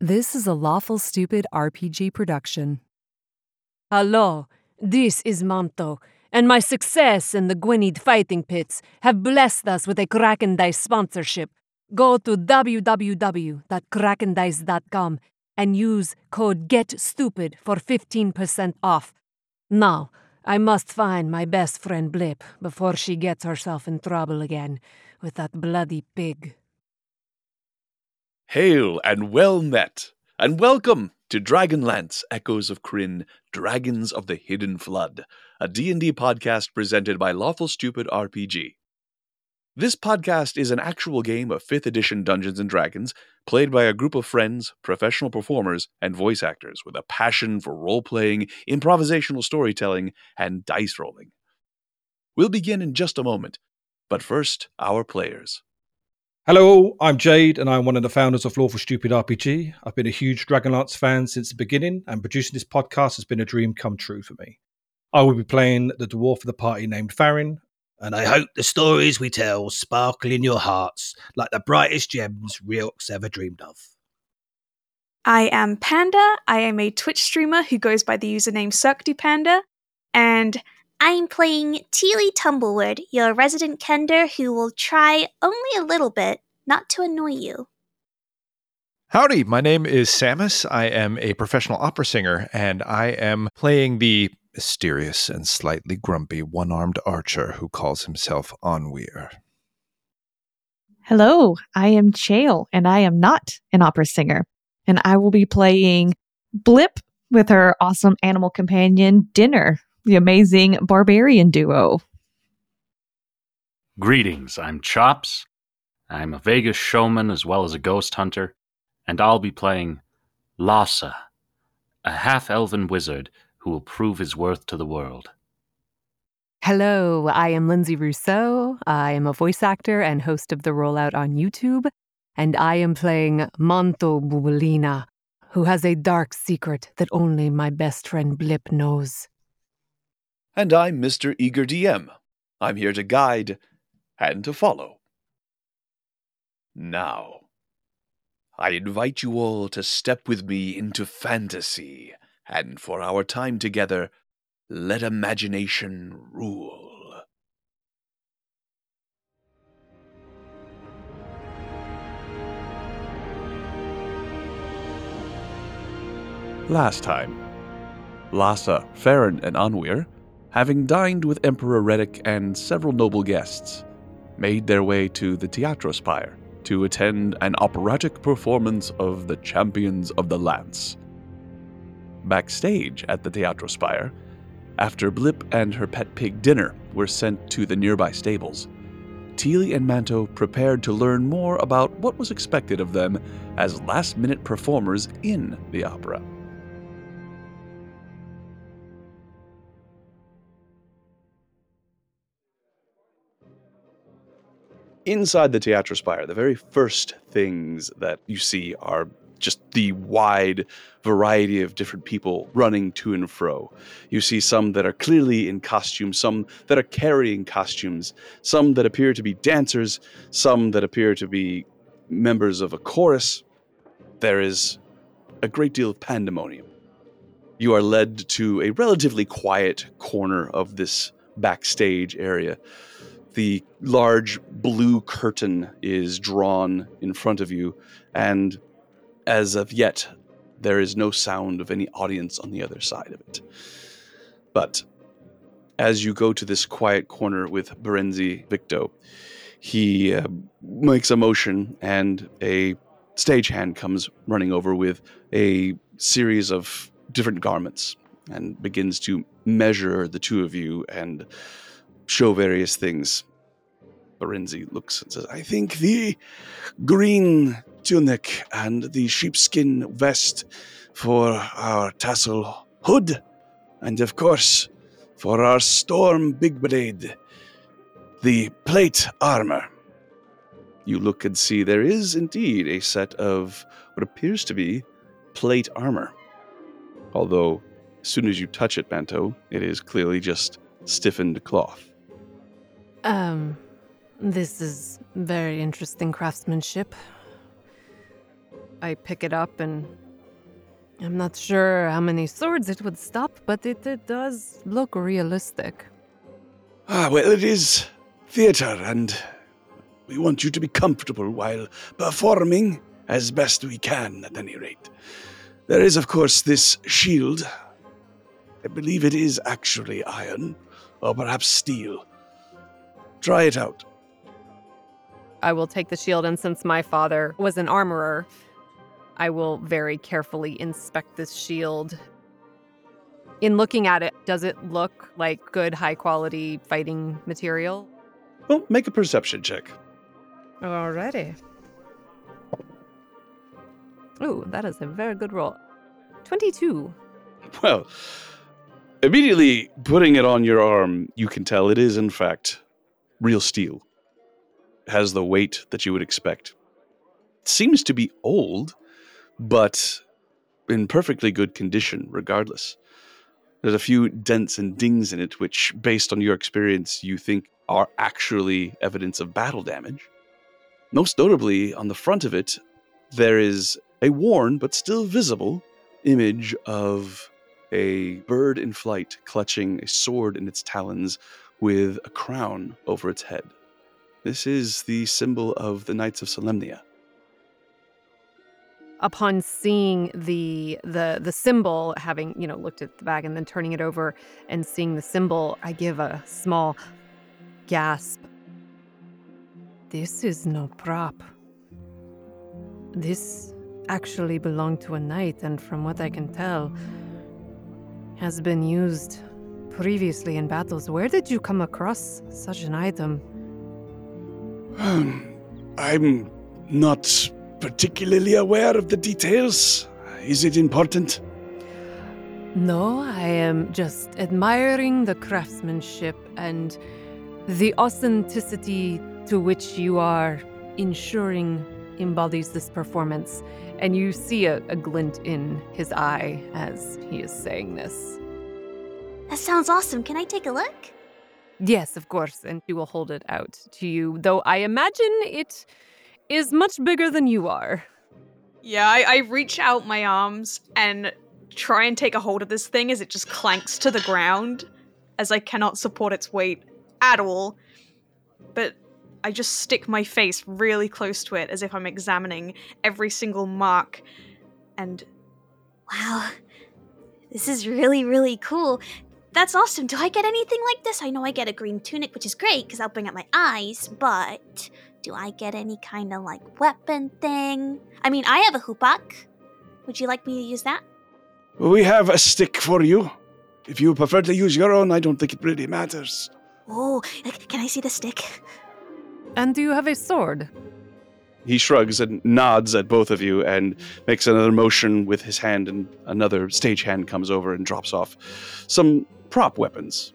This is a Lawful Stupid RPG production. Hello, this is Manto, and my success in the Gwynned fighting pits have blessed us with a Kraken Dice sponsorship. Go to www.krakendice.com and use code GETSTUPID for 15% off. Now, I must find my best friend Blip before she gets herself in trouble again with that bloody pig. Hail and well met, and welcome to Dragonlance Echoes of Krynn, Dragons of the Hidden Flood, a D&D podcast presented by Lawful Stupid RPG. This podcast is an actual game of 5th edition Dungeons and Dragons played by a group of friends, professional performers, and voice actors with a passion for role-playing, improvisational storytelling, and dice rolling. We'll begin in just a moment, but first, our players. Hello, I'm Jade, and I'm one of the founders of Lawful Stupid RPG. I've been a huge Dragonlance fan since the beginning, and producing this podcast has been a dream come true for me. I will be playing the dwarf of the party named Farin, and I hope the stories we tell sparkle in your hearts like the brightest gems Reorx ever dreamed of. I am Panda. I am a Twitch streamer who goes by the username CirqueDuPanda, and I'm playing Teely Tumblewood, your resident kender who will try only a little bit not to annoy you. Howdy, my name is Samus. I am a professional opera singer, and I am playing the mysterious and slightly grumpy one armed archer who calls himself Onweir. Hello, I am Chael, and I am not an opera singer, and I will be playing Blip with her awesome animal companion, Dinner, the amazing barbarian duo. Greetings, I'm Chops. I'm a Vegas showman as well as a ghost hunter, and I'll be playing Lhasa, a half elven wizard who will prove his worth to the world. Hello, I am Lindsay Rousseau. I am a voice actor and host of the Rollout on YouTube, and I am playing Manto Bubulina, who has a dark secret that only my best friend Blip knows. And I'm Mr. Eager DM. I'm here to guide and to follow. Now, I invite you all to step with me into fantasy, and for our time together, let imagination rule. Last time, Lhasa, Farin, and Onweir having dined with Emperor Reddick and several noble guests, made their way to the Teatrospire to attend an operatic performance of The Champions of the Lance. Backstage at the Teatrospire, after Blip and her pet pig dinner were sent to the nearby stables, Teely and Manto prepared to learn more about what was expected of them as last minute performers in the opera. Inside the Teatrospire, the very first things that you see are just the wide variety of different people running to and fro. You see some that are clearly in costume, some that are carrying costumes, some that appear to be dancers, some that appear to be members of a chorus. There is a great deal of pandemonium. You are led to a relatively quiet corner of this backstage area the large blue curtain is drawn in front of you, and as of yet, there is no sound of any audience on the other side of it. But as you go to this quiet corner with Berenzi Victo, he uh, makes a motion, and a stagehand comes running over with a series of different garments and begins to measure the two of you and show various things. Berenzi looks and says, I think the green tunic and the sheepskin vest for our tassel hood, and of course, for our storm big blade, the plate armor. You look and see there is indeed a set of what appears to be plate armor. Although, as soon as you touch it, Manto, it is clearly just stiffened cloth. Um, this is very interesting craftsmanship. I pick it up and I'm not sure how many swords it would stop, but it, it does look realistic. Ah, well, it is theater, and we want you to be comfortable while performing as best we can, at any rate. There is, of course, this shield. I believe it is actually iron, or perhaps steel. Try it out. I will take the shield, and since my father was an armorer, I will very carefully inspect this shield. In looking at it, does it look like good, high quality fighting material? Well, make a perception check. Alrighty. Ooh, that is a very good roll. 22. Well, immediately putting it on your arm, you can tell it is, in fact, real steel. Has the weight that you would expect. It seems to be old, but in perfectly good condition, regardless. There's a few dents and dings in it, which, based on your experience, you think are actually evidence of battle damage. Most notably, on the front of it, there is a worn but still visible image of a bird in flight clutching a sword in its talons with a crown over its head. This is the symbol of the Knights of Solamnia. Upon seeing the the the symbol, having you know looked at the bag and then turning it over and seeing the symbol, I give a small gasp. This is no prop. This actually belonged to a knight, and from what I can tell, has been used previously in battles. Where did you come across such an item? I'm not particularly aware of the details. Is it important? No, I am just admiring the craftsmanship and the authenticity to which you are ensuring embodies this performance. And you see a, a glint in his eye as he is saying this. That sounds awesome. Can I take a look? Yes, of course, and she will hold it out to you, though I imagine it is much bigger than you are. Yeah, I, I reach out my arms and try and take a hold of this thing as it just clanks to the ground, as I cannot support its weight at all. But I just stick my face really close to it as if I'm examining every single mark. And Wow. This is really, really cool. That's awesome. Do I get anything like this? I know I get a green tunic, which is great because I'll bring up my eyes, but do I get any kind of like weapon thing? I mean, I have a hoopak. Would you like me to use that? We have a stick for you. If you prefer to use your own, I don't think it really matters. Oh, can I see the stick? And do you have a sword? He shrugs and nods at both of you and makes another motion with his hand, and another stagehand comes over and drops off some prop weapons.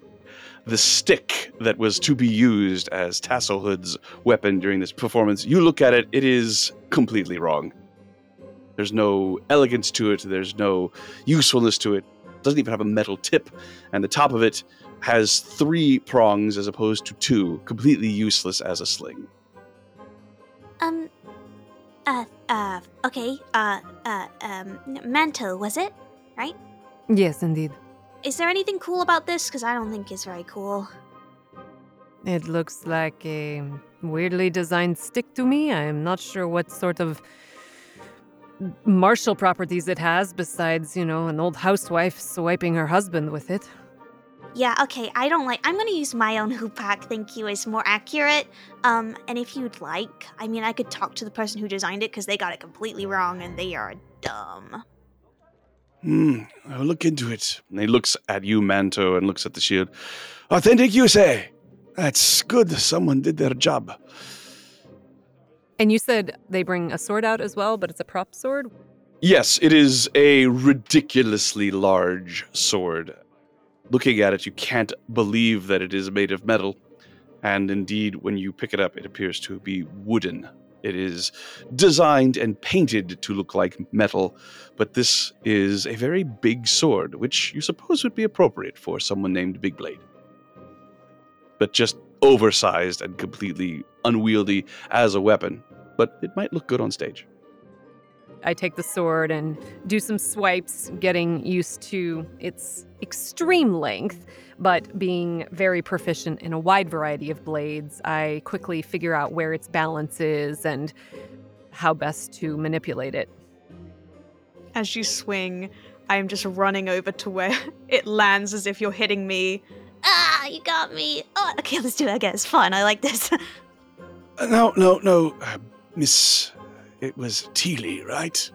The stick that was to be used as Tasselhood's weapon during this performance, you look at it, it is completely wrong. There's no elegance to it, there's no usefulness to it. it doesn't even have a metal tip, and the top of it has three prongs as opposed to two, completely useless as a sling. Um, uh, uh, okay, uh, uh, um, Manto, was it? Right? Yes, indeed. Is there anything cool about this? Because I don't think it's very cool. It looks like a weirdly designed stick to me. I am not sure what sort of martial properties it has besides, you know, an old housewife swiping her husband with it. Yeah, okay, I don't like I'm gonna use my own hoopak, thank you, is more accurate. Um, and if you'd like, I mean I could talk to the person who designed it because they got it completely wrong and they are dumb. Hmm, I'll look into it. And he looks at you, Manto, and looks at the shield. Authentic, you say? That's good. Someone did their job. And you said they bring a sword out as well, but it's a prop sword? Yes, it is a ridiculously large sword. Looking at it, you can't believe that it is made of metal. And indeed, when you pick it up, it appears to be wooden. It is designed and painted to look like metal, but this is a very big sword, which you suppose would be appropriate for someone named Big Blade. But just oversized and completely unwieldy as a weapon, but it might look good on stage. I take the sword and do some swipes, getting used to its extreme length, but being very proficient in a wide variety of blades, I quickly figure out where its balance is and how best to manipulate it. As you swing, I'm just running over to where it lands as if you're hitting me. Ah, you got me. Oh, okay, let's do it again. It's fun. I like this. Uh, no, no, no, uh, Miss. It was Teely, right?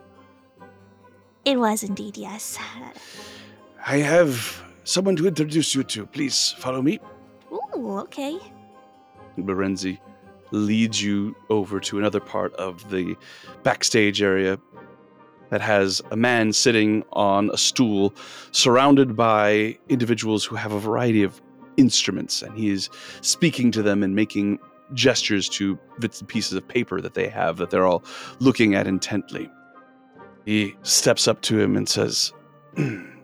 it was indeed, yes. I have someone to introduce you to. Please follow me. Ooh, okay. Lorenzi leads you over to another part of the backstage area that has a man sitting on a stool surrounded by individuals who have a variety of instruments and he is speaking to them and making gestures to bits and pieces of paper that they have that they're all looking at intently. He steps up to him and says,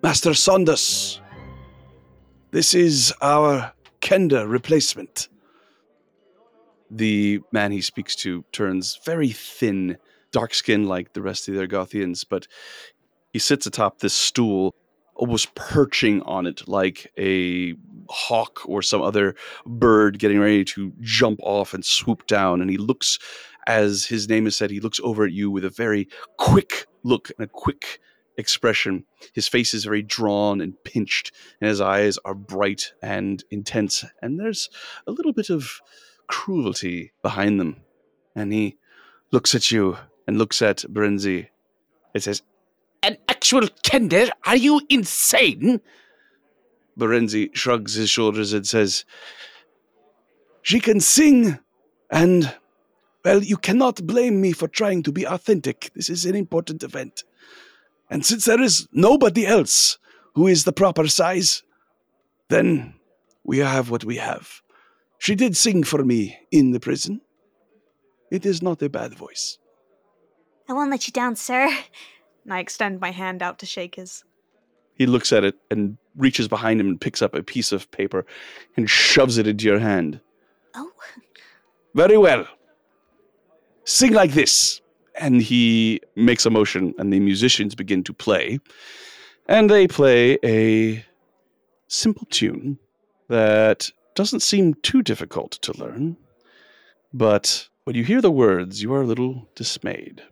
Master Saunders, this is our Kender replacement. The man he speaks to turns very thin, dark skin like the rest of the Ergothians, but he sits atop this stool, almost perching on it like a hawk or some other bird getting ready to jump off and swoop down. And he looks, as his name is said, he looks over at you with a very quick look and a quick expression. His face is very drawn and pinched, and his eyes are bright and intense. And there's a little bit of cruelty behind them. And he looks at you and looks at Berenzi. It says, An actual Kender? Are you insane? Berenzi shrugs his shoulders and says, She can sing, and, well, you cannot blame me for trying to be authentic. This is an important event. And since there is nobody else who is the proper size, then we have what we have. She did sing for me in the prison. It is not a bad voice. I won't let you down, sir. And I extend my hand out to shake his. He looks at it and reaches behind him and picks up a piece of paper and shoves it into your hand. Oh, Very well. Sing like this. And he makes a motion, and the musicians begin to play. And they play a simple tune that doesn't seem too difficult to learn. But when you hear the words, you are a little dismayed.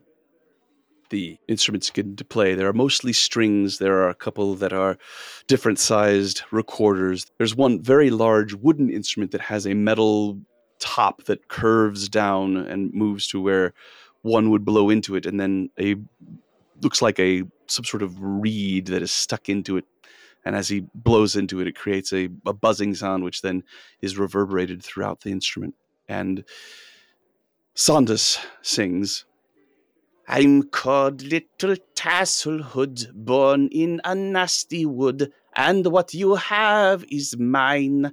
The instruments get into play. There are mostly strings. There are a couple that are different sized recorders. There's one very large wooden instrument that has a metal top that curves down and moves to where one would blow into it, and then a looks like a some sort of reed that is stuck into it. And as he blows into it, it creates a, a buzzing sound, which then is reverberated throughout the instrument. And Saunders sings, I'm called Little Tasselhood, born in a nasty wood, and what you have is mine.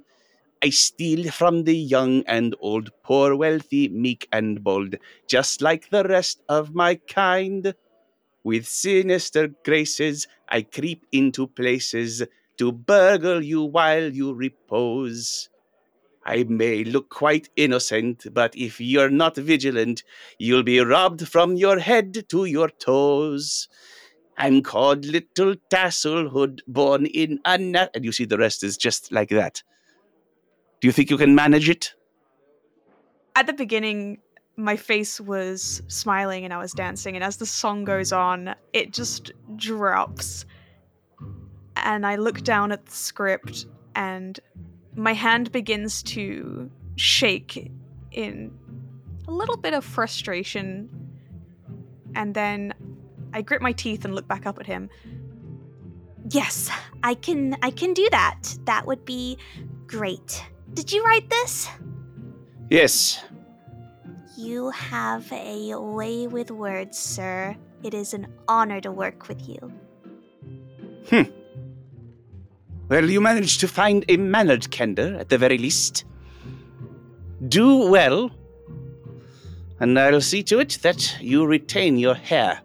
I steal from the young and old, poor, wealthy, meek, and bold, just like the rest of my kind. With sinister graces, I creep into places to burgle you while you repose. I may look quite innocent, but if you're not vigilant, you'll be robbed from your head to your toes. I'm called Little Tasselhood, born in a and you see the rest is just like that. Do you think you can manage it? At the beginning, my face was smiling and I was dancing, and as the song goes on, it just drops. And I look down at the script, and my hand begins to shake in a little bit of frustration. And then I grit my teeth and look back up at him. yes, I can. I can do that. That would be great. Did you write this? Yes. You have a way with words, sir. It is an honor to work with you. Hmm. Well, you managed to find a mannered Kender at the very least. Do well, and I'll see to it that you retain your hair.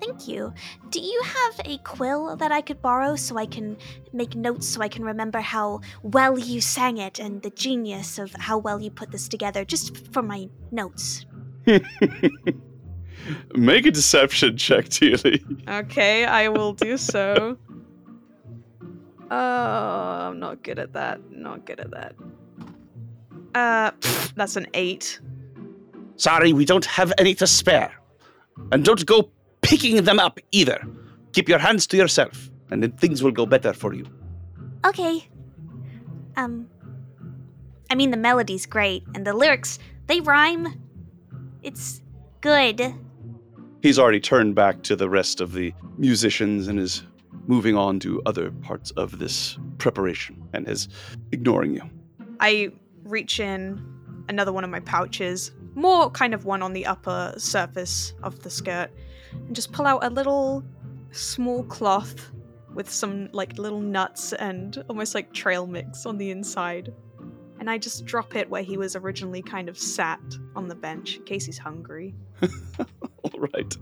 Thank you. Do you have a quill that I could borrow so I can make notes so I can remember how well you sang it and the genius of how well you put this together, just for my notes? Make a deception check, Teely. Okay, I will do so. Oh, I'm not good at that. Not good at that. Uh, pff, that's an eight. Sorry, we don't have any to spare. And don't go picking them up either. Keep your hands to yourself, and then things will go better for you. Okay. Um. I mean, the melody's great, and the lyrics, they rhyme. It's good. He's already turned back to the rest of the musicians and is moving on to other parts of this preparation and is ignoring you. I reach in another one of my pouches, more kind of one on the upper surface of the skirt, and just pull out a little small cloth with some like little nuts and almost like trail mix on the inside. And I just drop it where he was originally kind of sat on the bench in case he's hungry. All right.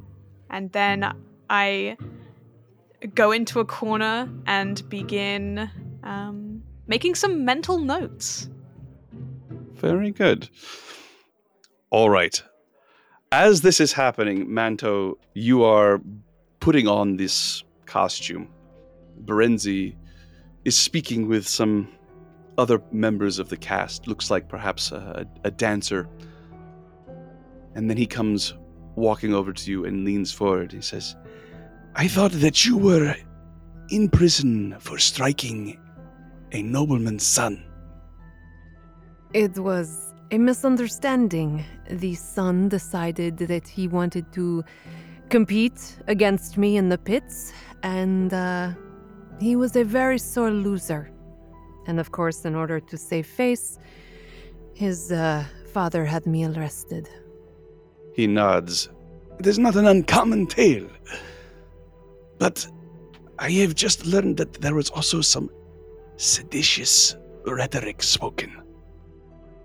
And then I go into a corner and begin um, making some mental notes. Very good. All right. As this is happening, Manto, you are putting on this costume. Berenzi is speaking with some other members of the cast. Looks like perhaps a, a dancer. And then he comes walking over to you and leans forward. He says, I thought that you were in prison for striking a nobleman's son. It was a misunderstanding. The son decided that he wanted to compete against me in the pits, and uh, he was a very sore loser. And of course, in order to save face, his uh, father had me arrested. he nods. It is not an uncommon tale. But I have just learned that there was also some seditious rhetoric spoken.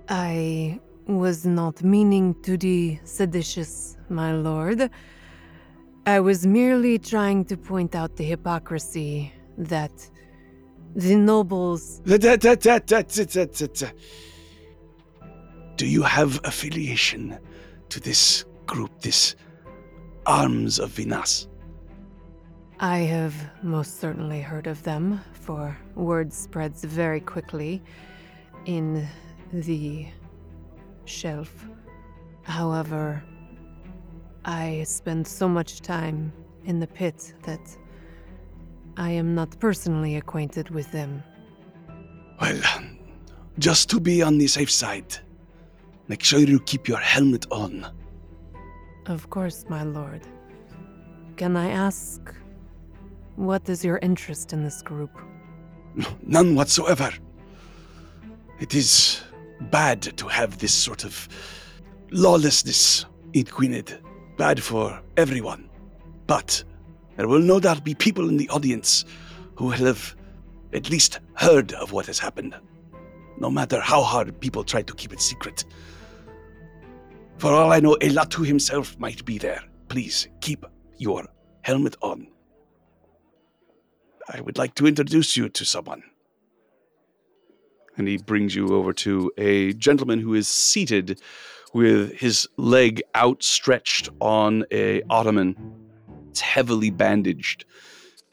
I was not meaning to be seditious, my lord. I was merely trying to point out the hypocrisy that the nobles. Do you have affiliation to this group, this Arms of Vinas? I have most certainly heard of them, for word spreads very quickly in the shelf. However, I spend so much time in the pit that I am not personally acquainted with them. Well, just to be on the safe side, make sure you keep your helmet on. Of course, my lord. Can I ask, what is your interest in this group? None whatsoever. It is bad to have this sort of lawlessness in Gwynned. Bad for everyone. But there will no doubt be people in the audience who will have at least heard of what has happened. No matter how hard people try to keep it secret. For all I know, Elatu himself might be there. Please keep your helmet on. I would like to introduce you to someone. And he brings you over to a gentleman who is seated with his leg outstretched on a ottoman. It's heavily bandaged.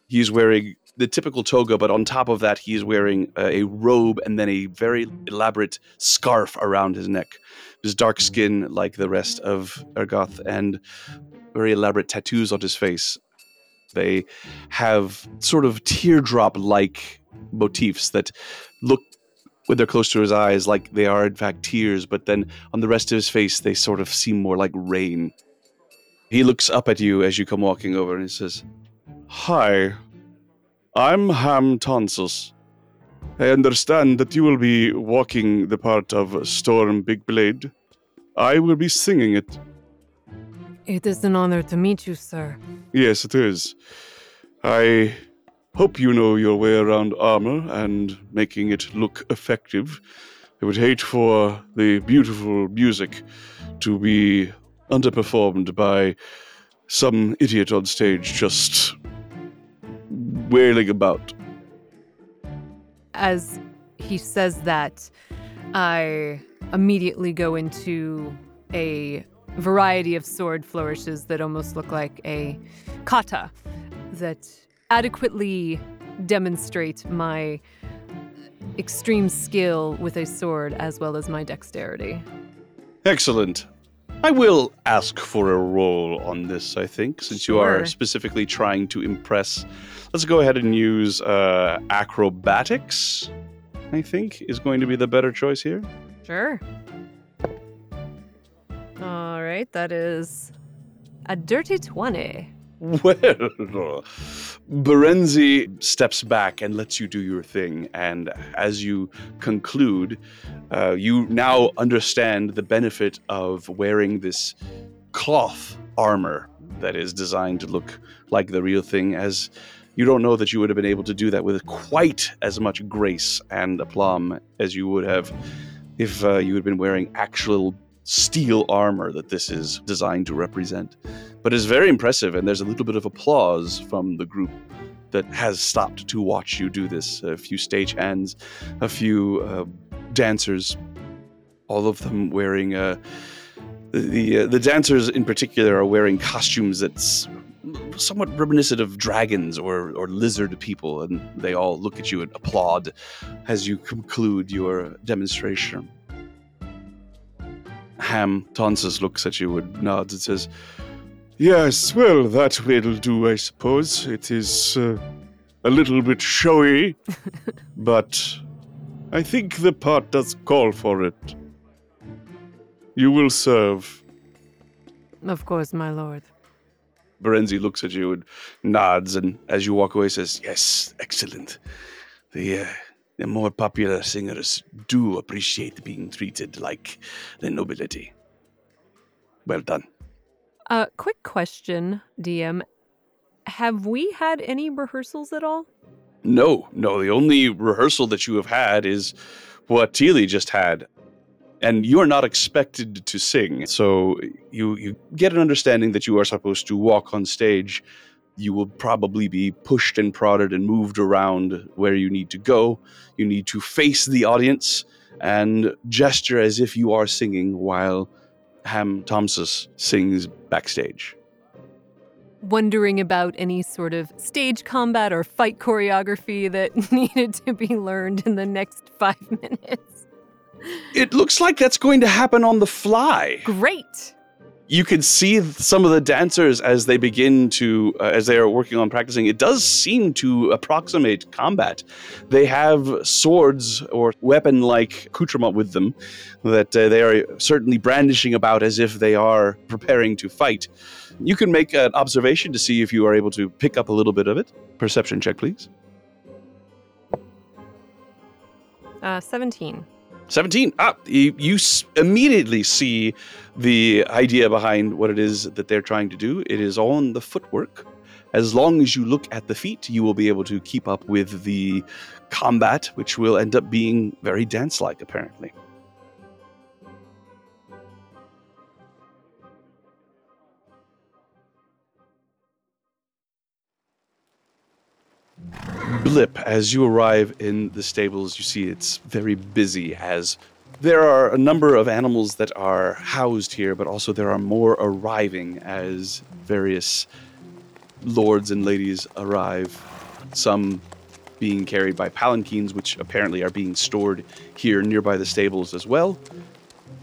He's wearing the typical toga, but on top of that, he's wearing a robe and then a very elaborate scarf around his neck. His dark skin, like the rest of Ergoth, and very elaborate tattoos on his face. They have sort of teardrop like motifs that look when they're close to his eyes like they are in fact tears, but then on the rest of his face they sort of seem more like rain. He looks up at you as you come walking over and he says, Hi, I'm Ham Tonsus. I understand that you will be walking the part of Storm Big Blade. I will be singing it. It is an honor to meet you, sir. Yes, it is. I hope you know your way around armor and making it look effective. I would hate for the beautiful music to be underperformed by some idiot on stage just wailing about. As he says that, I immediately go into a variety of sword flourishes that almost look like a kata that adequately demonstrate my extreme skill with a sword as well as my dexterity. Excellent. I will ask for a roll on this, I think, since you are specifically trying to impress. Let's go ahead and use uh, acrobatics, I think, is going to be the better choice here. Sure. All right, that is a dirty 20. Well, Berenzi steps back and lets you do your thing. And as you conclude, uh, you now understand the benefit of wearing this cloth armor that is designed to look like the real thing, as you don't know that you would have been able to do that with quite as much grace and aplomb as you would have if uh, you had been wearing actual steel armor that this is designed to represent but it's very impressive and there's a little bit of applause from the group that has stopped to watch you do this. A few stagehands a few uh, dancers all of them wearing uh, the uh, the dancers in particular are wearing costumes that's somewhat reminiscent of dragons or, or lizard people and they all look at you and applaud as you conclude your demonstration. Ham tonsus looks at you and nods and says Yes, well, that will do, I suppose. It is uh, a little bit showy, but I think the part does call for it. You will serve. Of course, my lord. Berenzi looks at you and nods, and as you walk away, says, "Yes, excellent. The uh, the more popular singers do appreciate being treated like the nobility. Well done." Uh, quick question, DM. Have we had any rehearsals at all? No, no. The only rehearsal that you have had is what Teely just had. And you are not expected to sing. So you, you get an understanding that you are supposed to walk on stage. You will probably be pushed and prodded and moved around where you need to go. You need to face the audience and gesture as if you are singing while Ham Thompson sings backstage. Wondering about any sort of stage combat or fight choreography that needed to be learned in the next five minutes. It looks like that's going to happen on the fly. Great! You can see some of the dancers as they begin to uh, as they are working on practicing. It does seem to approximate combat. They have swords or weapon like accoutrement with them that uh, they are certainly brandishing about as if they are preparing to fight. You can make an observation to see if you are able to pick up a little bit of it. Perception check please. Uh, 17. 17 ah you, you immediately see the idea behind what it is that they're trying to do. It is on the footwork. As long as you look at the feet you will be able to keep up with the combat which will end up being very dance like apparently blip as you arrive in the stables. You see it's very busy as there are a number of animals that are housed here but also there are more arriving as various lords and ladies arrive some being carried by palanquins which apparently are being stored here nearby the stables as well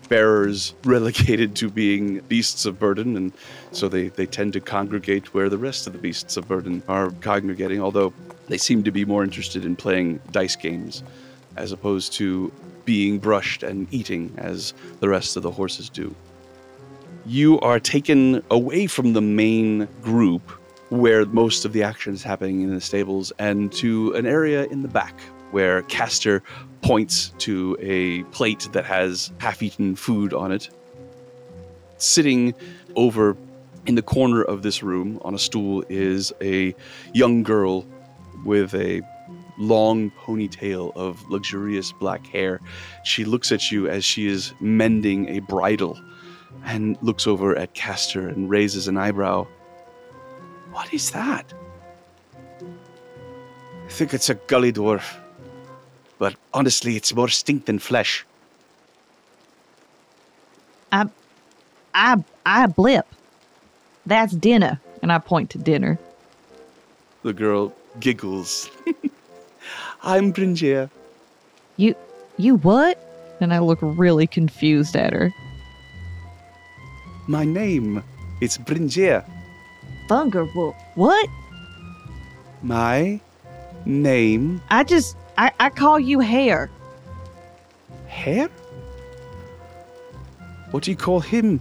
bearers relegated to being beasts of burden and so they, they tend to congregate where the rest of the beasts of burden are congregating although they seem to be more interested in playing dice games as opposed to being brushed and eating as the rest of the horses do. You are taken away from the main group where most of the action is happening in the stables and to an area in the back where Castor points to a plate that has half eaten food on it. Sitting over in the corner of this room on a stool is a young girl with a long ponytail of luxurious black hair. She looks at you as she is mending a bridle and looks over at Castor and raises an eyebrow. What is that? I think it's a gully dwarf. But honestly, it's more stink than flesh. I, I, I blip. That's dinner. And I point to dinner. The girl giggles. I'm Bringia. You, you what? And I look really confused at her. My name is Bringia. Thunderbolt. What? My name I just, I, I call you hair. Hair? What do you call him?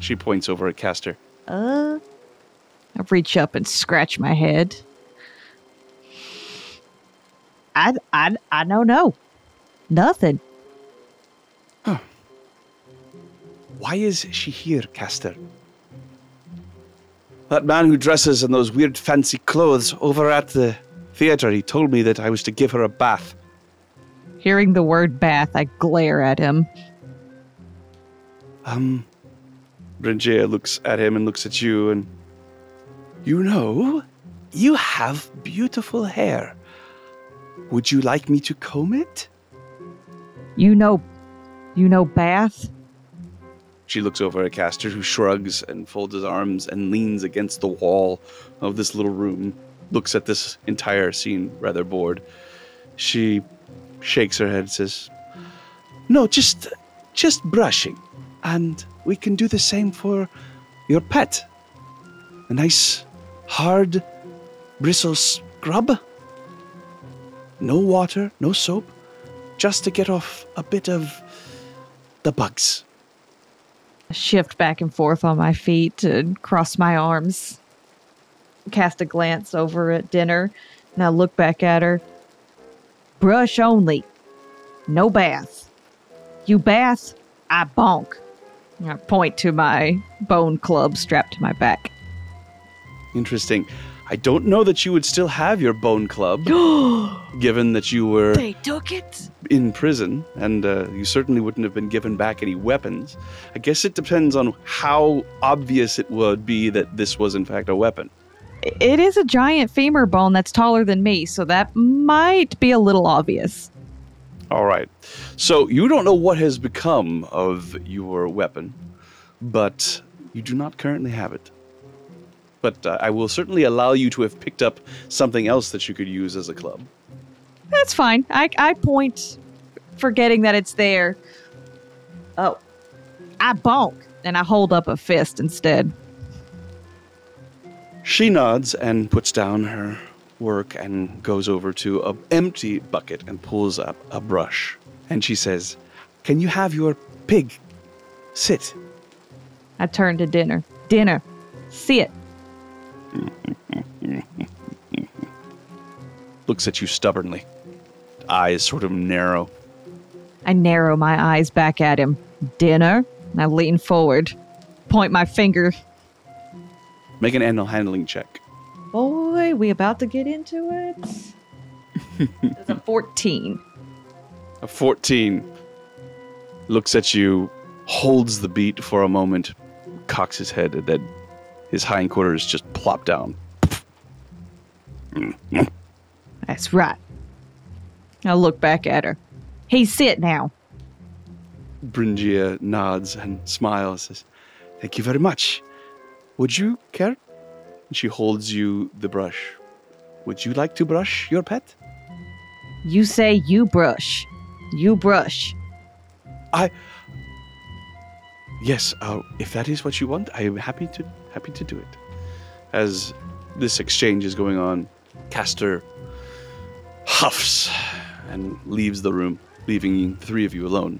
She points over at Castor. Uh, I reach up and scratch my head. I, I, I don't know. Nothing. Why is she here, Castor? That man who dresses in those weird fancy clothes over at the theater, he told me that I was to give her a bath. Hearing the word bath, I glare at him. Um, Bringia looks at him and looks at you and you know, you have beautiful hair. Would you like me to comb it? You know, you know bath? She looks over at Castor, who shrugs and folds his arms and leans against the wall of this little room, looks at this entire scene rather bored. She shakes her head and says, No, just just brushing. And we can do the same for your pet. A nice hard bristle scrub. No water, no soap, just to get off a bit of the bugs. shift back and forth on my feet and cross my arms. Cast a glance over at dinner, and I look back at her. Brush only. No bath. You bath, I bonk. And I point to my bone club strapped to my back. Interesting. I don't know that you would still have your bone club, given that you were They took it. in prison, and uh, you certainly wouldn't have been given back any weapons. I guess it depends on how obvious it would be that this was, in fact, a weapon. It is a giant femur bone that's taller than me, so that might be a little obvious. All right. So you don't know what has become of your weapon, but you do not currently have it. But uh, I will certainly allow you to have picked up something else that you could use as a club. That's fine. I, I point, forgetting that it's there. Oh, I bonk, and I hold up a fist instead. She nods and puts down her work and goes over to an empty bucket and pulls up a brush. And she says, Can you have your pig sit? I turn to dinner. Dinner. Sit. looks at you stubbornly, eyes sort of narrow. I narrow my eyes back at him. Dinner. I lean forward, point my finger. Make an animal handling check. Boy, we about to get into it. it's a 14. A 14 looks at you, holds the beat for a moment, cocks his head, and then his hindquarters just plop down. That's right. I look back at her. Hey, sit now. Bringia nods and smiles. Says, "Thank you very much. Would you care?" And she holds you the brush. Would you like to brush your pet? You say you brush. You brush. I. Yes. Uh, if that is what you want, I am happy to happy to do it. As this exchange is going on, Castor huffs and leaves the room, leaving the three of you alone.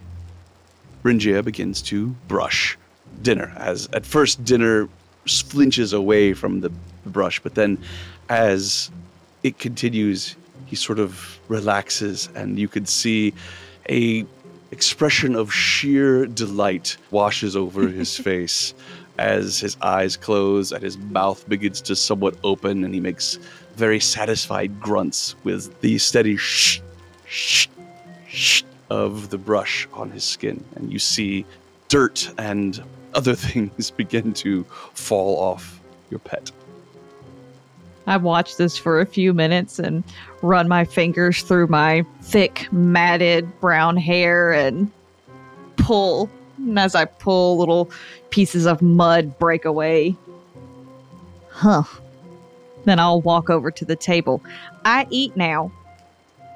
Bringia begins to brush dinner, as at first dinner flinches away from the brush, but then as it continues, he sort of relaxes, and you could see a expression of sheer delight washes over his face as his eyes close and his mouth begins to somewhat open, and he makes very satisfied grunts with the steady shh, shh, shh of the brush on his skin. And you see dirt and other things begin to fall off your pet. I watch this for a few minutes and run my fingers through my thick, matted brown hair and pull And as I pull little pieces of mud break away. Huh. Then I'll walk over to the table. I eat now.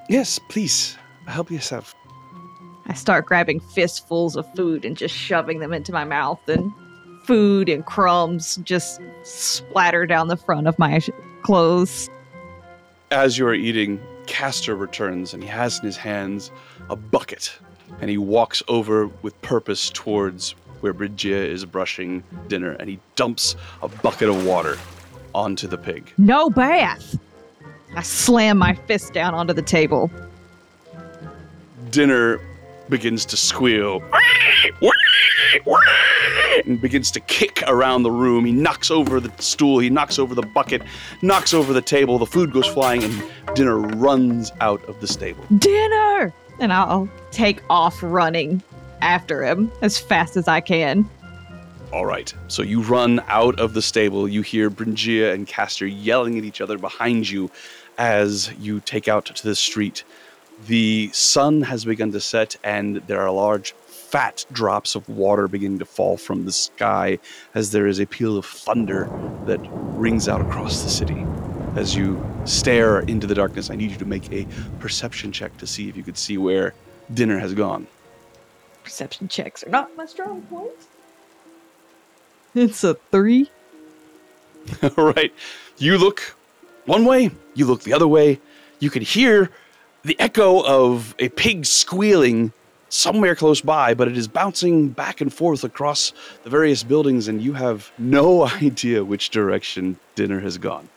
Yes, please. Help yourself. I start grabbing fistfuls of food and just shoving them into my mouth, and food and crumbs just splatter down the front of my clothes. As you are eating, Castor returns and he has in his hands a bucket. And he walks over with purpose towards where Brigia is brushing dinner and he dumps a bucket of water onto the pig. No bath! I slam my fist down onto the table. Dinner begins to squeal and begins to kick around the room. He knocks over the stool, he knocks over the bucket, knocks over the table. The food goes flying, and dinner runs out of the stable. Dinner! And I'll take off running after him as fast as I can. All right, so you run out of the stable. You hear Bringia and Castor yelling at each other behind you as you take out to the street. The sun has begun to set, and there are large, fat drops of water beginning to fall from the sky as there is a peal of thunder that rings out across the city. As you stare into the darkness, I need you to make a perception check to see if you could see where dinner has gone. Perception checks are not my strong point. It's a three. All right. You look one way, you look the other way. You can hear the echo of a pig squealing somewhere close by, but it is bouncing back and forth across the various buildings, and you have no idea which direction dinner has gone.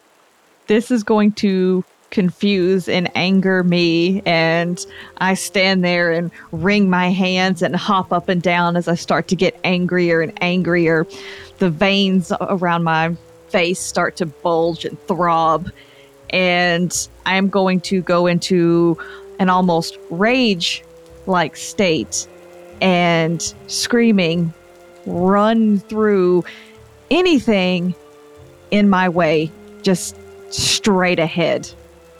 This is going to confuse and anger me, and I stand there and wring my hands and hop up and down as I start to get angrier and angrier. The veins around my face start to bulge and throb, and I'm going to go into an almost rage like state and screaming, run through anything in my way, just straight ahead.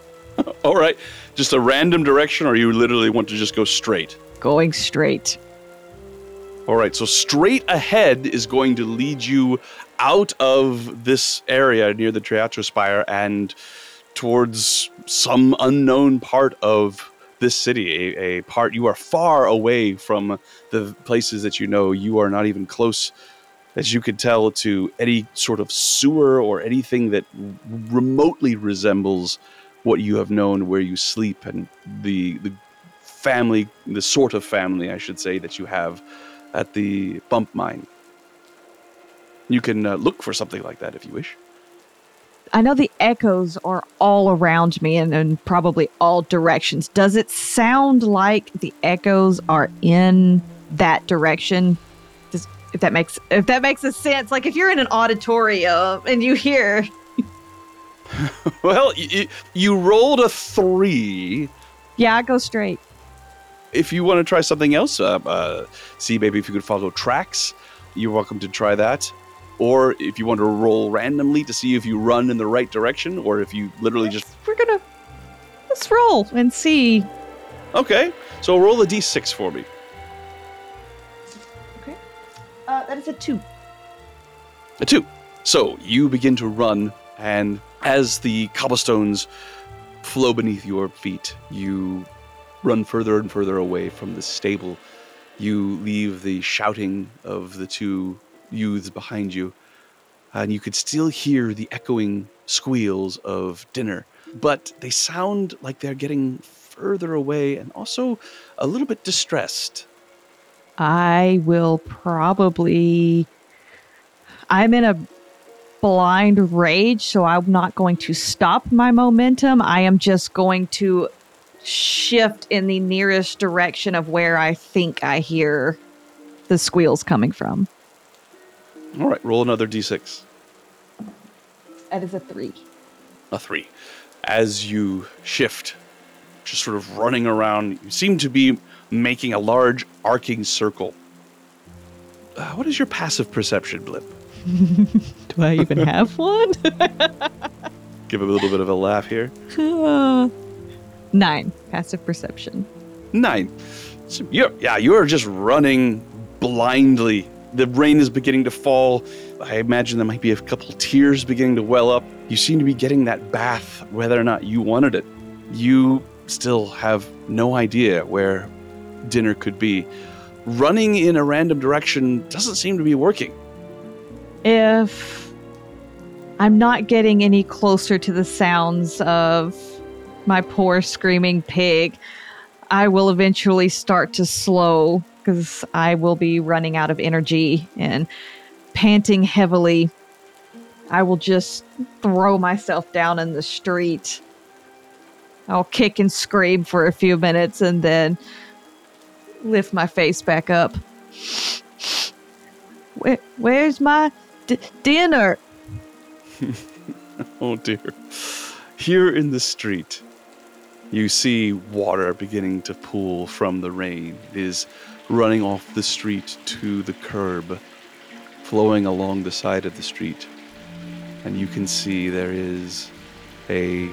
All right. Just a random direction, or you literally want to just go straight? Going straight. All right, so straight ahead is going to lead you out of this area near the Teatrospire and towards some unknown part of this city, a, a part you are far away from the places that you know. You are not even close, as you could tell, to any sort of sewer or anything that remotely resembles what you have known where you sleep and the the family, the sort of family, I should say, that you have at the bump mine. You can uh, look for something like that if you wish. I know the echoes are all around me and in probably all directions. Does it sound like the echoes are in that direction? Does, if that makes if that makes a sense, like if you're in an auditorium and you hear, Well, you, you rolled a three. yeah, I go straight. If you want to try something else, uh, uh, see maybe if you could follow tracks, you're welcome to try that. Or if you want to roll randomly to see if you run in the right direction, or if you literally just We're gonna let's roll and see. okay. So roll a d6 for me. Okay. Uh, that is a two. A two. So you begin to run, and as the cobblestones flow beneath your feet, you run further and further away from the stable. You leave the shouting of the two youths behind you, and you could still hear the echoing squeals of dinner, but they sound like they're getting further away and also a little bit distressed. I will probably. I'm in a blind rage, so I'm not going to stop my momentum. I am just going to shift in the nearest direction of where I think I hear the squeals coming from. All right, roll another d6. That is a three. a three. As you shift, just sort of running around, you seem to be making a large arcing circle. Uh, what is your passive perception, Blip? Do I even have one? Give a little bit of a laugh here. Nine. Passive perception. Nine. So you're, yeah, you're just running blindly. The rain is beginning to fall. I imagine there might be a couple tears beginning to well up. You seem to be getting that bath whether or not you wanted it. You still have no idea where dinner could be. Running in a random direction doesn't seem to be working. If I'm not getting any closer to the sounds of my poor screaming pig, I will eventually start to slow because I will be running out of energy and panting heavily. I will just throw myself down in the street. I'll kick and scream for a few minutes and then lift my face back up. Where, where's my d- dinner? oh dear. Here in the street, you see water beginning to pool from the rain. It is running off the street to the curb, flowing along the side of the street. And you can see there is a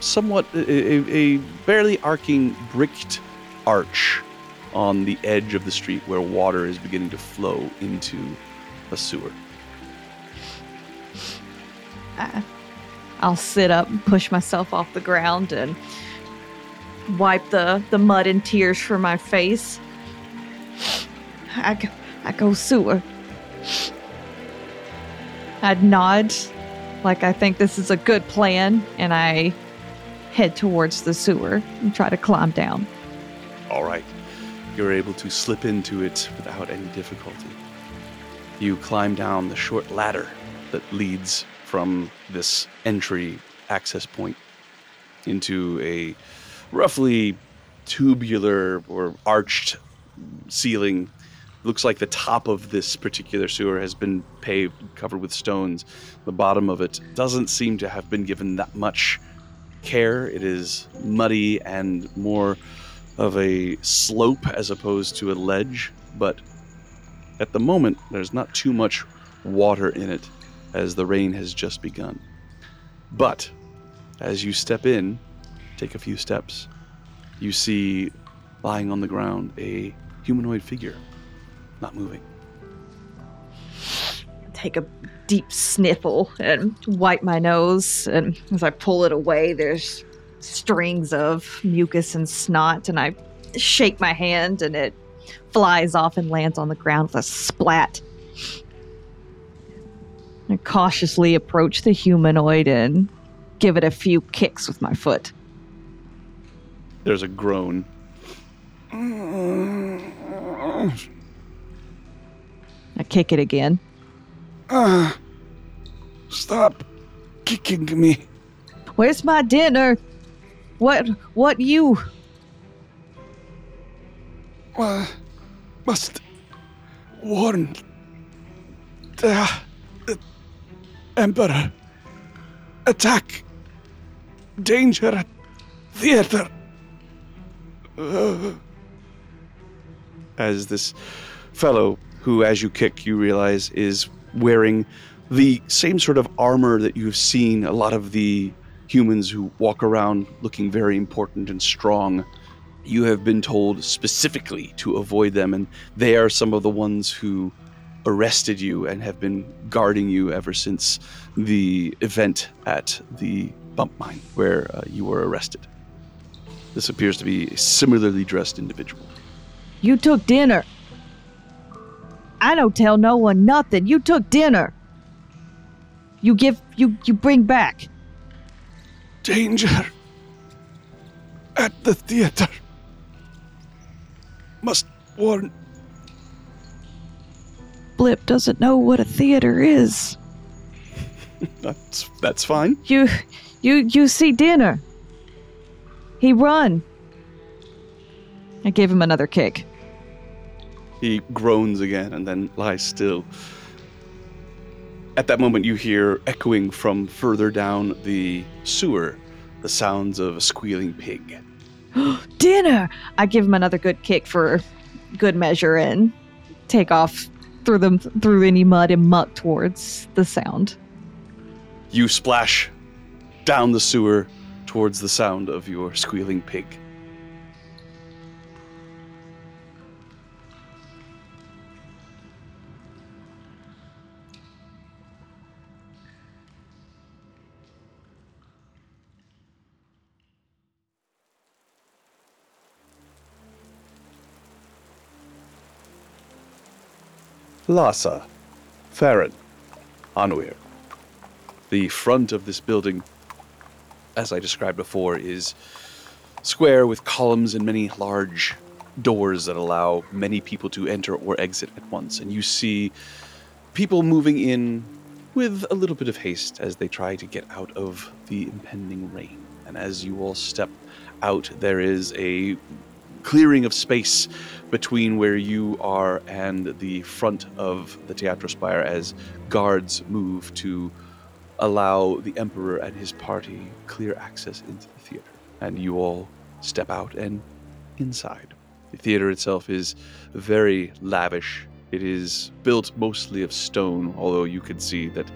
somewhat, a, a, barely arcing bricked arch on the edge of the street where water is beginning to flow into a sewer. I'll sit up and push myself off the ground and wipe the, the mud and tears from my face. I go, I go sewer. I'd nod like I think this is a good plan, and I head towards the sewer and try to climb down. All right. You're able to slip into it without any difficulty. You climb down the short ladder that leads from this entry access point into a roughly tubular or arched ceiling. Looks like the top of this particular sewer has been paved, covered with stones. The bottom of it doesn't seem to have been given that much care. It is muddy and more of a slope as opposed to a ledge, but at the moment, there's not too much water in it as the rain has just begun. But as you step in, take a few steps, you see lying on the ground a humanoid figure, not moving. Take a deep sniffle and wipe my nose. And as I pull it away, there's strings of mucus and snot. And I shake my hand and it flies off and lands on the ground with a splat. I cautiously approach the humanoid and give it a few kicks with my foot. There's a groan. I kick it again. Ah, stop kicking me. Where's my dinner? What what you? Well, must warn the, the Emperor. Attack. Danger at theater. Uh, as this fellow, who as you kick, you realize is wearing the same sort of armor that you've seen a lot of the humans who walk around looking very important and strong. You have been told specifically to avoid them, and they are some of the ones who arrested you and have been guarding you ever since the event at the bump mine where uh, you were arrested. This appears to be a similarly dressed individual. You took dinner. I don't tell no one nothing. You took dinner. You give you you bring back. danger at the theater. Must warn. Blip doesn't know what a theater is. That's that's fine. You you you see dinner. He run. I gave him another kick. He groans again and then lies still. At that moment, you hear echoing from further down the sewer the sounds of a squealing pig. dinner. I give him another good kick for good measure and take off through them through any mud and muck towards the sound. You splash down the sewer towards the sound of your squealing pig. Lhasa, Farron, Anwir. The front of this building, as I described before, is square with columns and many large doors that allow many people to enter or exit at once. And you see people moving in with a little bit of haste as they try to get out of the impending rain. And as you all step out, there is a clearing of space between where you are and the front of the Teatrospire as guards move to allow the Emperor and his party clear access into the theater. And you all step out and inside. The theater itself is very lavish. It is built mostly of stone, although you can see that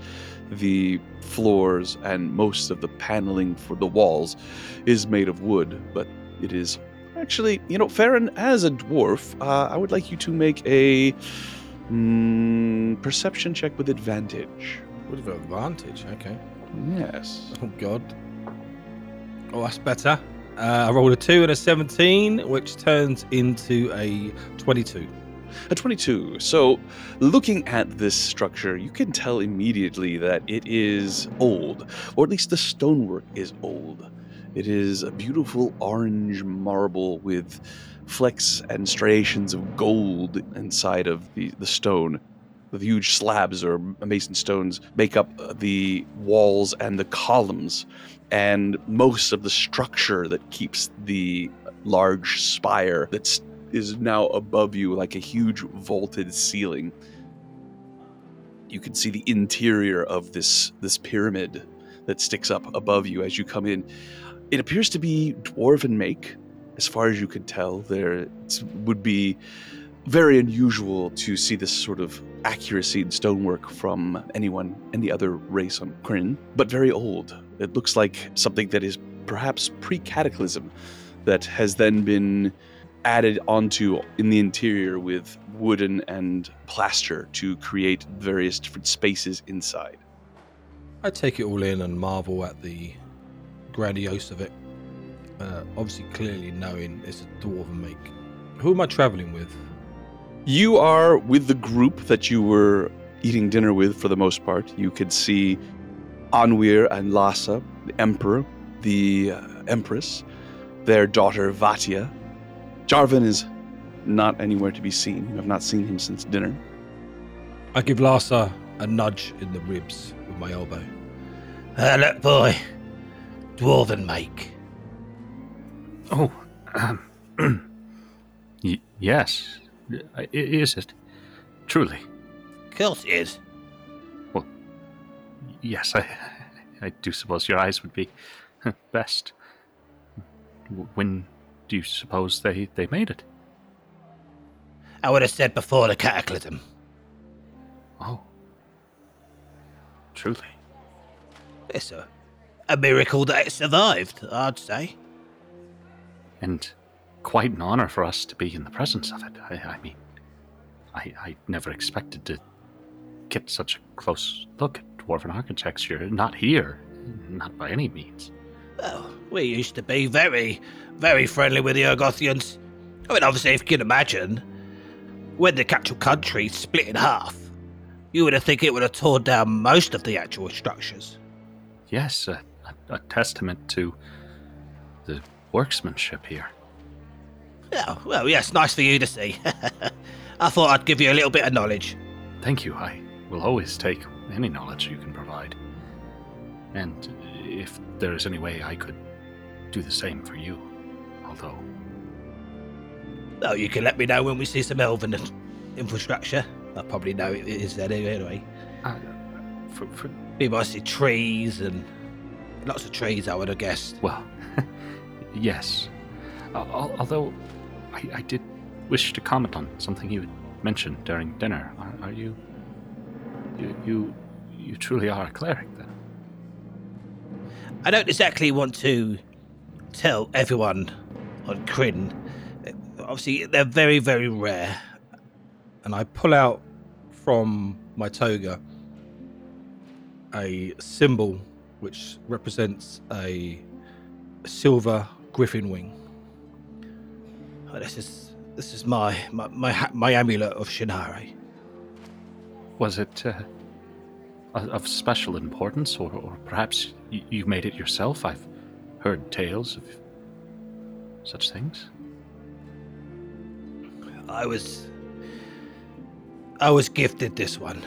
the floors and most of the paneling for the walls is made of wood, but it is actually, you know, Farron, as a dwarf, uh, I would like you to make a mm, perception check with advantage. With advantage, okay. Yes. Oh god. Oh, that's better. Uh, I rolled a two and a seventeen, which turns into a twenty-two. A 22. So, looking at this structure, you can tell immediately that it is old, or at least the stonework is old. It is a beautiful orange marble with flecks and striations of gold inside of the, the stone. The huge slabs or mason stones make up the walls and the columns, and most of the structure that keeps the large spire that's now above you like a huge vaulted ceiling. You can see the interior of this this pyramid that sticks up above you as you come in. It appears to be dwarven make, as far as you can tell. There would be very unusual to see this sort of accuracy in stonework from anyone, any other race on Krynn, but very old. It looks like something that is perhaps pre cataclysm that has then been added onto in the interior with wooden and plaster to create various different spaces inside. I take it all in and marvel at the grandiose of it. Uh, obviously, clearly knowing it's a dwarven make. Who am I traveling with? You are with the group that you were eating dinner with for the most part. You could see Anwir and Lhasa, the Emperor, the uh, Empress, their daughter Vatia. Jarvan is not anywhere to be seen. You have not seen him since dinner. I give Lhasa a nudge in the ribs with my elbow. Uh, look, boy. Dwarven make. Oh, um, y- yes. I- Is it? Truly. Course is. Yes, I, I do suppose your eyes would be best. When do you suppose they, they made it? I would have said before the cataclysm. Oh. Truly. Yes, a, a miracle that it survived, I'd say. And quite an honor for us to be in the presence of it. I, I mean, I, I never expected to get such a close look at dwarven architecture. Not here. Not by any means. Well, we used to be very, very friendly with the Ergothians. I mean, obviously, if you can imagine, when the actual country split in half, you would have think it would have torn down most of the actual structures. Yes, a, a, a testament to the workmanship here. Well, yes, nice for you to see. I thought I'd give you a little bit of knowledge. Thank you. I will always take any knowledge you can provide. And if there is any way I could do the same for you, although Well, you can let me know when we see some elven infrastructure. I probably know it is there anyway. uh, for, for We might see trees and lots of trees, I would have guessed. well, yes. Al- al- although I, I did wish to comment on something you mentioned during dinner. Are, are you, you, you, you truly are a cleric then? I don't exactly want to tell everyone on Krynn. Uh, obviously, they're very, very rare. and I pull out from my toga a symbol which represents a silver griffin wing. Oh, this is this is my my my, my amulet of Shinare. Was it uh, of special importance, or, or perhaps y- you made it yourself? I've heard tales of such things. I was. I was gifted this one.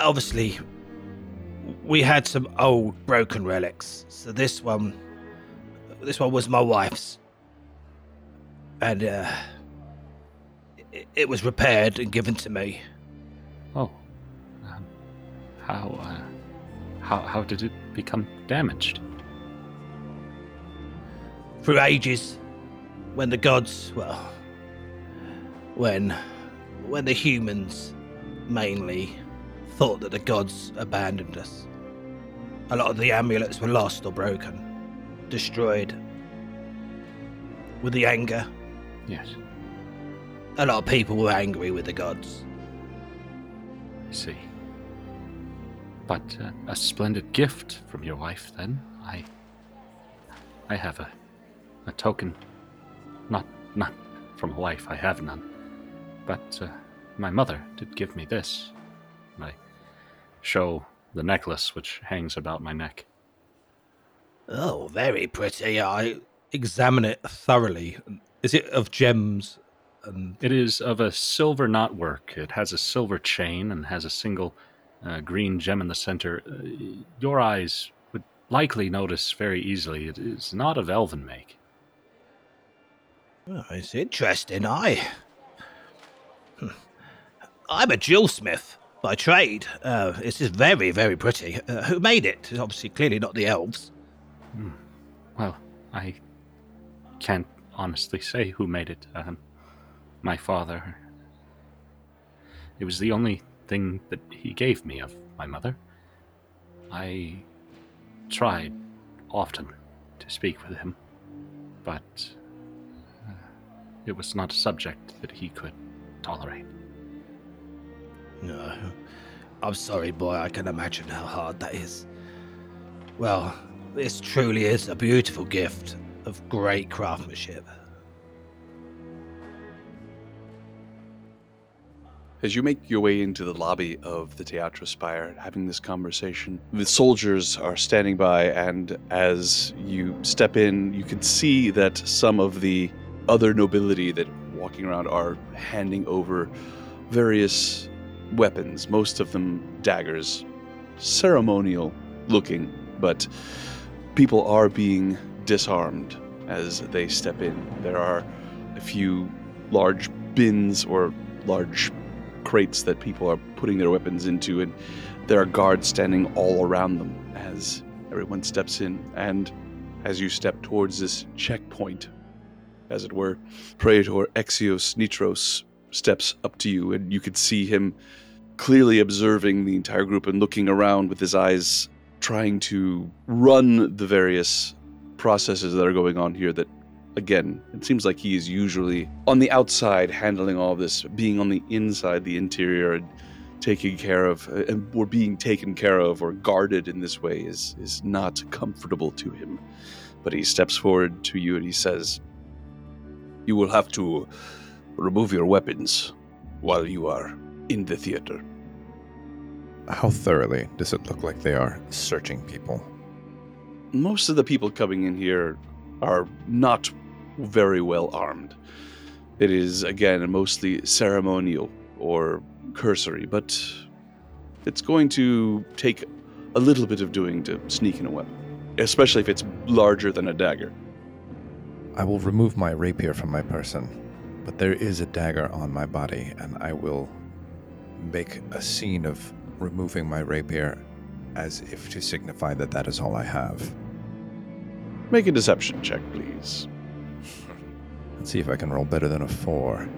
Obviously, we had some old broken relics, so this one. This one was my wife's. And, uh. It, it was repaired and given to me. Oh, um, how uh, how how did it become damaged? through ages when the gods well when when the humans mainly thought that the gods abandoned us a lot of the amulets were lost or broken destroyed with the anger Yes, a lot of people were angry with the gods I see. But uh, a splendid gift from your wife, then. I I have a a token, not not from a wife. I have none. But uh, my mother did give me this. I show the necklace which hangs about my neck. oh very pretty i examine it thoroughly is it of gems and It is of a silver knotwork. It has a silver chain and has a single uh, green gem in the center. Uh, your eyes would likely notice very easily it is not of elven make. Oh, it's interesting. I. Hmm. I'm a jewelsmith by trade. Uh, this is very, very pretty. Uh, who made it? It's obviously clearly not the elves. Well, I can't honestly say who made it. Um, my father. It was the only thing that he gave me of my mother. I tried often to speak with him, but uh, it was not a subject that he could tolerate. No. I'm sorry, boy. I can imagine how hard that is. Well, this truly is a beautiful gift of great craftsmanship. As you make your way into the lobby of the Teatrospire, having this conversation, the soldiers are standing by, and as you step in, you can see that some of the other nobility that walking around are handing over various weapons, most of them daggers, ceremonial looking, but people are being disarmed as they step in. There are a few large bins or large crates that people are putting their weapons into, and there are guards standing all around them as everyone steps in. And as you step towards this checkpoint, as it were, Praetor Exios Nitros steps up to you, and you could see him clearly observing the entire group and looking around with his eyes, trying to run the various processes that are going on here that again, it seems like he is usually on the outside handling all this, being on the inside, the interior, and taking care of, and or being taken care of or guarded in this way is is not comfortable to him. But he steps forward to you and he says, "You will have to remove your weapons while you are in the theater." How thoroughly does it look like they are searching people? most of the people coming in here are not very well armed. It is, again, mostly ceremonial or cursory, but it's going to take a little bit of doing to sneak in a weapon, especially if it's larger than a dagger. I will remove my rapier from my person, but there is a dagger on my body, and I will make a scene of removing my rapier as if to signify that that is all I have. Make a deception check, please. Let's see if I can roll better than a four.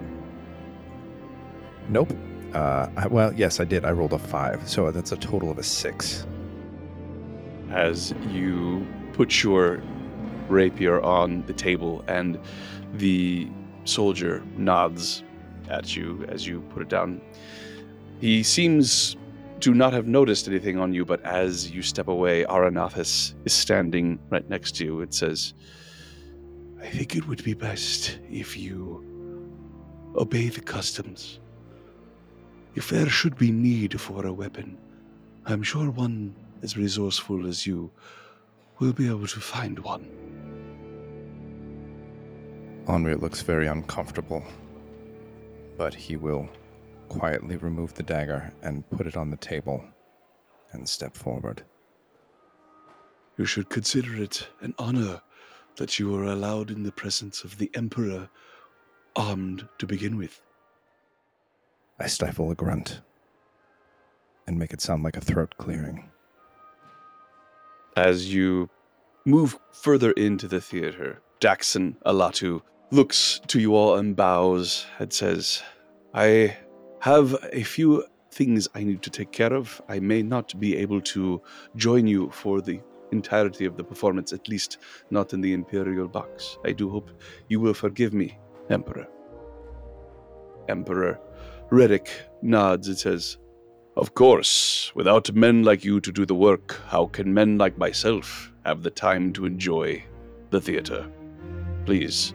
Nope. Uh, I, well, yes, I did. I rolled a five, so that's a total of a six. as you put your rapier on the table and the soldier nods at you as you put it down. He seems to not have noticed anything on you, but as you step away, Aranathus is standing right next to you. It says, I think it would be best if you obey the customs If there should be need for a weapon, I'm sure one as resourceful as you will be able to find one. Henri looks very uncomfortable, but he will quietly remove the dagger and put it on the table and step forward. You should consider it an honor that you are allowed in the presence of the Emperor armed to begin with. I stifle a grunt and make it sound like a throat clearing. As you move further into the theater, Daxon Alatu looks to you all and bows and says, I have a few things I need to take care of. I may not be able to join you for the entirety of the performance, at least not in the Imperial box. I do hope you will forgive me, Emperor. Emperor Reddick nods and says, Of course, without men like you to do the work, how can men like myself have the time to enjoy the theater? Please,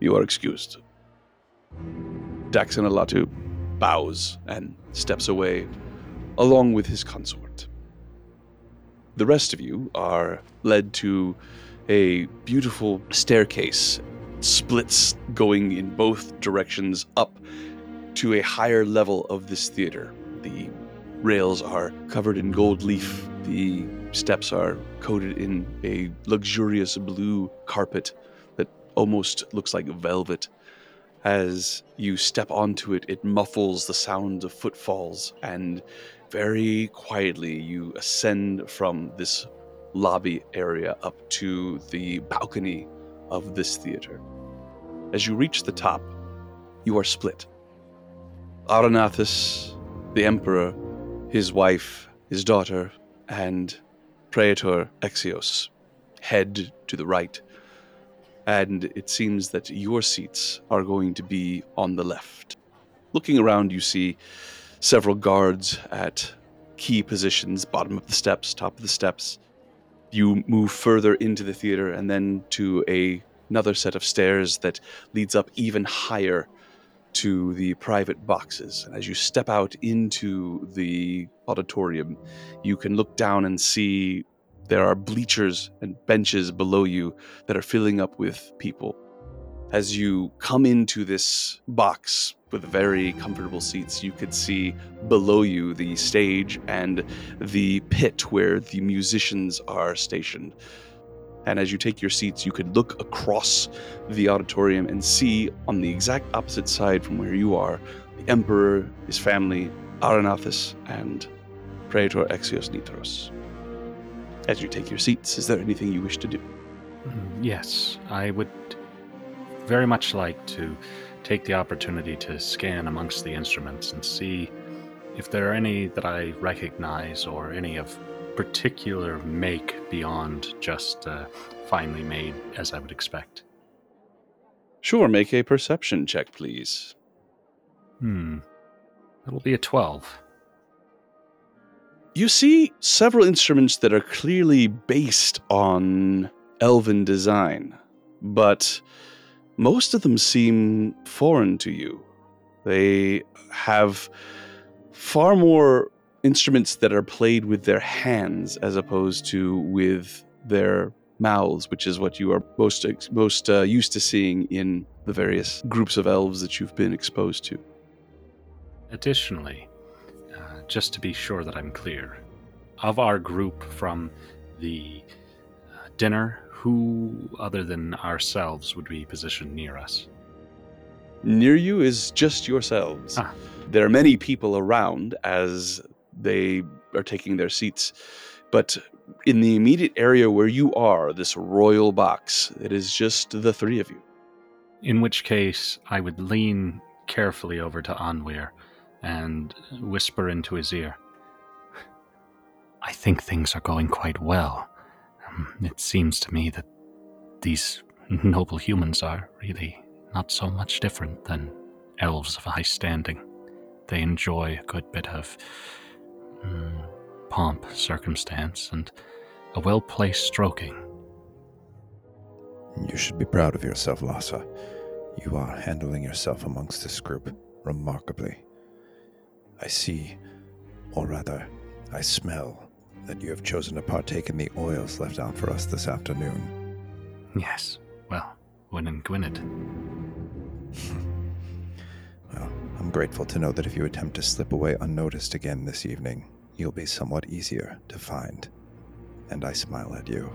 you are excused. Daxon Alatu bows and steps away, along with his consort. The rest of you are led to a beautiful staircase, splits going in both directions up to a higher level of this theater. The rails are covered in gold leaf, the steps are coated in a luxurious blue carpet almost looks like velvet. As you step onto it, it muffles the sound of footfalls, and very quietly you ascend from this lobby area up to the balcony of this theater. As you reach the top, you are split. Arenathus, the Emperor, his wife, his daughter, and Praetor Exios head to the right, and it seems that your seats are going to be on the left. Looking around, you see several guards at key positions bottom of the steps, top of the steps. You move further into the theater and then to a, another set of stairs that leads up even higher to the private boxes. And as you step out into the auditorium, you can look down and see there are bleachers and benches below you that are filling up with people. As you come into this box with very comfortable seats, you could see below you the stage and the pit where the musicians are stationed. And as you take your seats, you could look across the auditorium and see on the exact opposite side from where you are the Emperor, his family, Arenathus, and Praetor Exios Nitros. As you take your seats, is there anything you wish to do? Mm, Yes, I would very much like to take the opportunity to scan amongst the instruments and see if there are any that I recognize or any of particular make beyond just uh, finely made as I would expect. Sure, make a perception check, please. Hmm. That'll be a 12. You see several instruments that are clearly based on elven design, but most of them seem foreign to you. They have far more instruments that are played with their hands as opposed to with their mouths, which is what you are most most uh, used to seeing in the various groups of elves that you've been exposed to. Additionally, just to be sure that I'm clear, of our group from the uh, dinner, who other than ourselves would be positioned near us? Near you is just yourselves. Ah. There are many people around as they are taking their seats, but in the immediate area where you are, this royal box, it is just the three of you. In which case, I would lean carefully over to Anwir and whisper into his ear. I think things are going quite well. Um, It seems to me that these noble humans are really not so much different than elves of high standing. They enjoy a good bit of mm, pomp, circumstance, and a well placed stroking. You should be proud of yourself, Lhasa. You are handling yourself amongst this group remarkably. I see, or rather, I smell that you have chosen to partake in the oils left out for us this afternoon. Yes. Well, Win and Gwynned. Well, I'm grateful to know that if you attempt to slip away unnoticed again this evening, you'll be somewhat easier to find. And I smile at you.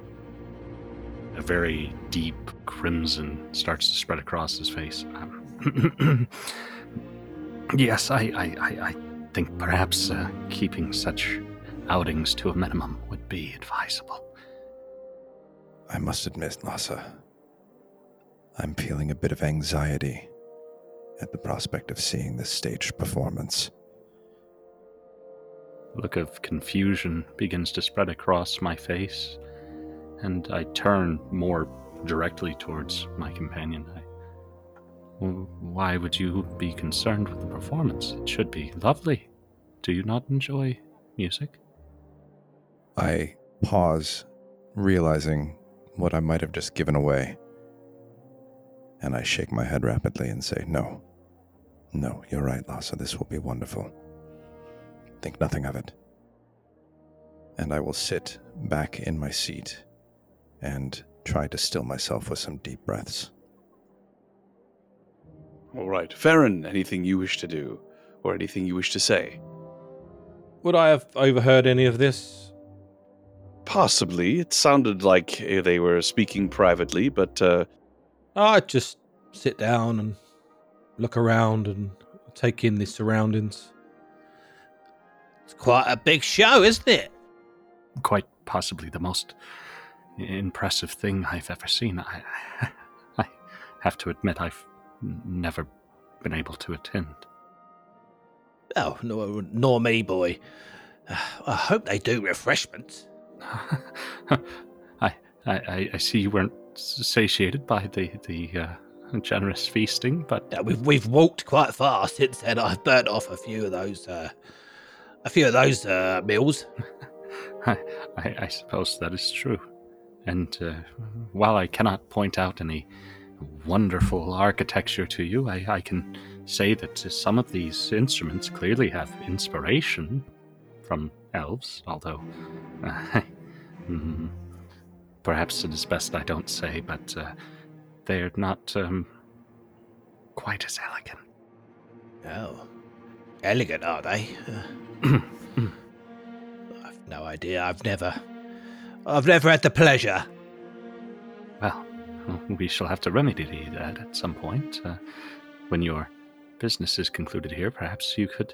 A very deep crimson starts to spread across his face. Um, yes, I, I, I, I think perhaps uh, keeping such outings to a minimum would be advisable. I must admit, Lhasa, I'm feeling a bit of anxiety at the prospect of seeing this staged performance. A look of confusion begins to spread across my face, and I turn more directly towards my companion. I, "Well, why would you be concerned with the performance? It should be lovely. Do you not enjoy music? I pause, realizing what I might have just given away. And I shake my head rapidly and say, No. No, you're right, Lhasa. This will be wonderful. Think nothing of it. And I will sit back in my seat and try to still myself with some deep breaths. All right. Farron, anything you wish to do or anything you wish to say? Would I have overheard any of this? Possibly. It sounded like eh, they were speaking privately, but uh, I'd just sit down and look around and take in the surroundings. It's quite a big show, isn't it? Quite possibly the most impressive thing I've ever seen. I, I have to admit, I've n- never been able to attend. Oh, no, nor me, boy. I hope they do refreshments. I, I, I see you weren't satiated by the the uh, generous feasting, but Yeah, we've we've walked quite far since then. I've burnt off a few of those, uh, a few of those uh, meals. I, I, I suppose that is true. And uh, while I cannot point out any wonderful architecture to you, I, I can say that some of these instruments clearly have inspiration from elves, although uh, perhaps it is best I don't say, but uh, they're not um, quite as elegant. Oh, elegant, are they? Uh, I've no idea. I've never, I've never had the pleasure. Well, we shall have to remedy that at some point. Uh, when your business is concluded here, perhaps you could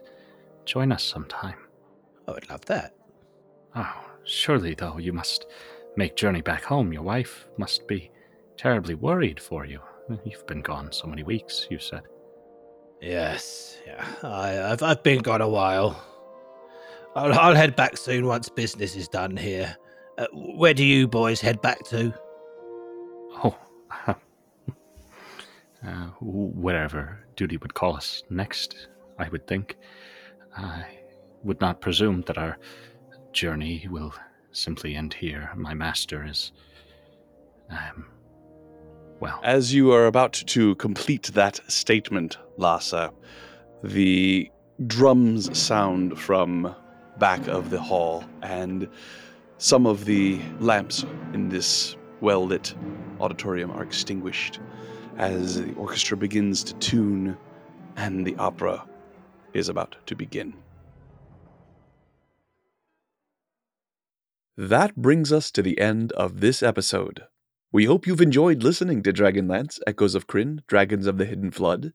join us sometime. I would love that. Oh, surely, though, you must make journey back home. Your wife must be terribly worried for you. You've been gone so many weeks, you said. Yes, yeah. I, I've I've been gone a while. I'll, I'll head back soon once business is done here. Uh, where do you boys head back to? Uh, wherever duty would call us next, I would think. I would not presume that our journey will simply end here. My master is. Um, well, As you are about to complete that statement, Lhasa, the drums sound from back of the hall, and some of the lamps in this well lit auditorium are extinguished as the orchestra begins to tune and the opera is about to begin. That brings us to the end of this episode. We hope you've enjoyed listening to Dragonlance Echoes of Krynn, Dragons of the Hidden Flood.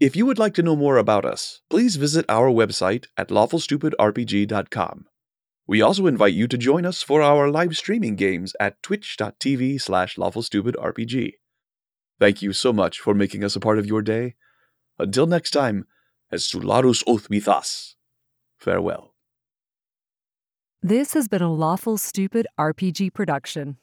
If you would like to know more about us, please visit our website at lawfulstupidrpg.com. We also invite you to join us for our live streaming games at twitch.tv slash lawfulstupidrpg. Thank you so much for making us a part of your day. Until next time, as Sularus with us. Farewell. This has been a Lawful Stupid RPG production.